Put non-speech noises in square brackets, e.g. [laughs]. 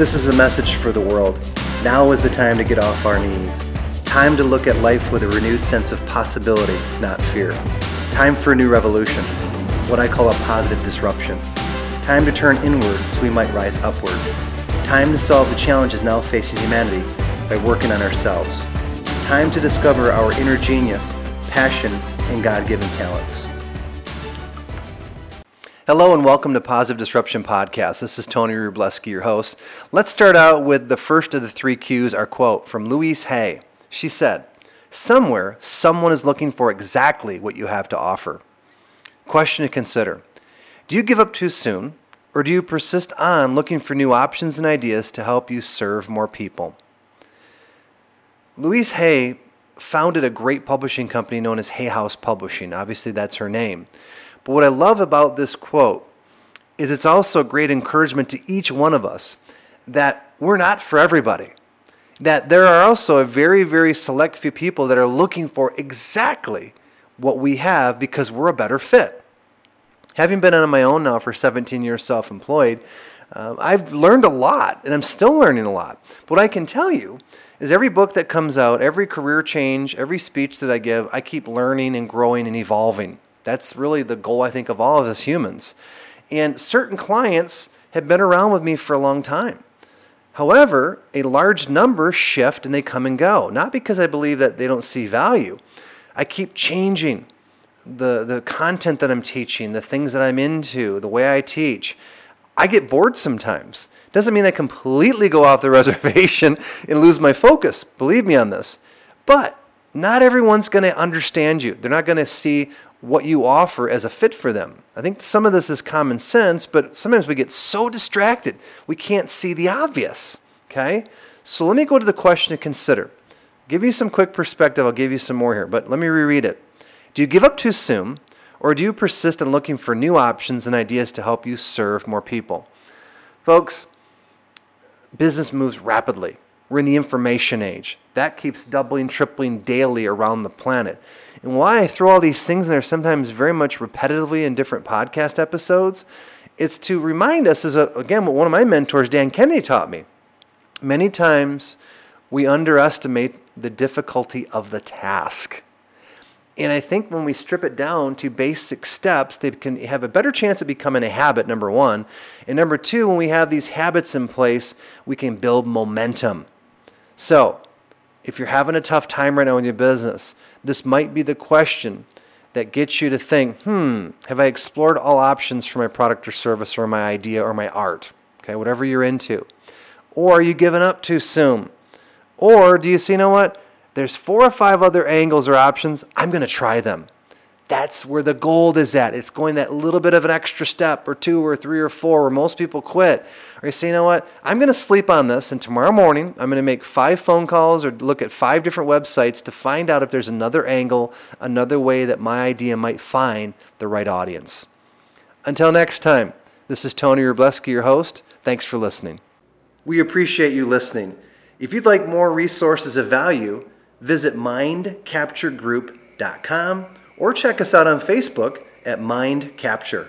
This is a message for the world. Now is the time to get off our knees. Time to look at life with a renewed sense of possibility, not fear. Time for a new revolution, what I call a positive disruption. Time to turn inward so we might rise upward. Time to solve the challenges now facing humanity by working on ourselves. Time to discover our inner genius, passion, and God given talents. Hello and welcome to Positive Disruption Podcast. This is Tony Rubleski, your host. Let's start out with the first of the three Q's, our quote from Louise Hay. She said, Somewhere, someone is looking for exactly what you have to offer. Question to consider Do you give up too soon, or do you persist on looking for new options and ideas to help you serve more people? Louise Hay founded a great publishing company known as Hay House Publishing. Obviously, that's her name. But what I love about this quote is it's also a great encouragement to each one of us that we're not for everybody. That there are also a very, very select few people that are looking for exactly what we have because we're a better fit. Having been on my own now for 17 years self employed, um, I've learned a lot and I'm still learning a lot. But what I can tell you is every book that comes out, every career change, every speech that I give, I keep learning and growing and evolving. That's really the goal, I think, of all of us humans. And certain clients have been around with me for a long time. However, a large number shift and they come and go. Not because I believe that they don't see value. I keep changing the, the content that I'm teaching, the things that I'm into, the way I teach. I get bored sometimes. Doesn't mean I completely go off the [laughs] reservation and lose my focus. Believe me on this. But not everyone's going to understand you. They're not going to see what you offer as a fit for them. I think some of this is common sense, but sometimes we get so distracted we can't see the obvious. Okay? So let me go to the question to consider. Give you some quick perspective. I'll give you some more here, but let me reread it. Do you give up too soon, or do you persist in looking for new options and ideas to help you serve more people? Folks, business moves rapidly. We're in the information age. That keeps doubling, tripling daily around the planet. And why I throw all these things in there sometimes very much repetitively in different podcast episodes, it's to remind us, as a, again, what one of my mentors, Dan Kennedy, taught me. Many times we underestimate the difficulty of the task. And I think when we strip it down to basic steps, they can have a better chance of becoming a habit, number one. And number two, when we have these habits in place, we can build momentum. So, if you're having a tough time right now in your business, this might be the question that gets you to think, hmm, have I explored all options for my product or service or my idea or my art? Okay, whatever you're into. Or are you giving up too soon? Or do you see, you know what? There's four or five other angles or options. I'm going to try them. That's where the gold is at. It's going that little bit of an extra step or two or three or four where most people quit. Or you say, you know what? I'm going to sleep on this, and tomorrow morning I'm going to make five phone calls or look at five different websites to find out if there's another angle, another way that my idea might find the right audience. Until next time, this is Tony Rubleski, your host. Thanks for listening. We appreciate you listening. If you'd like more resources of value, visit mindcapturegroup.com or check us out on Facebook at Mind Capture.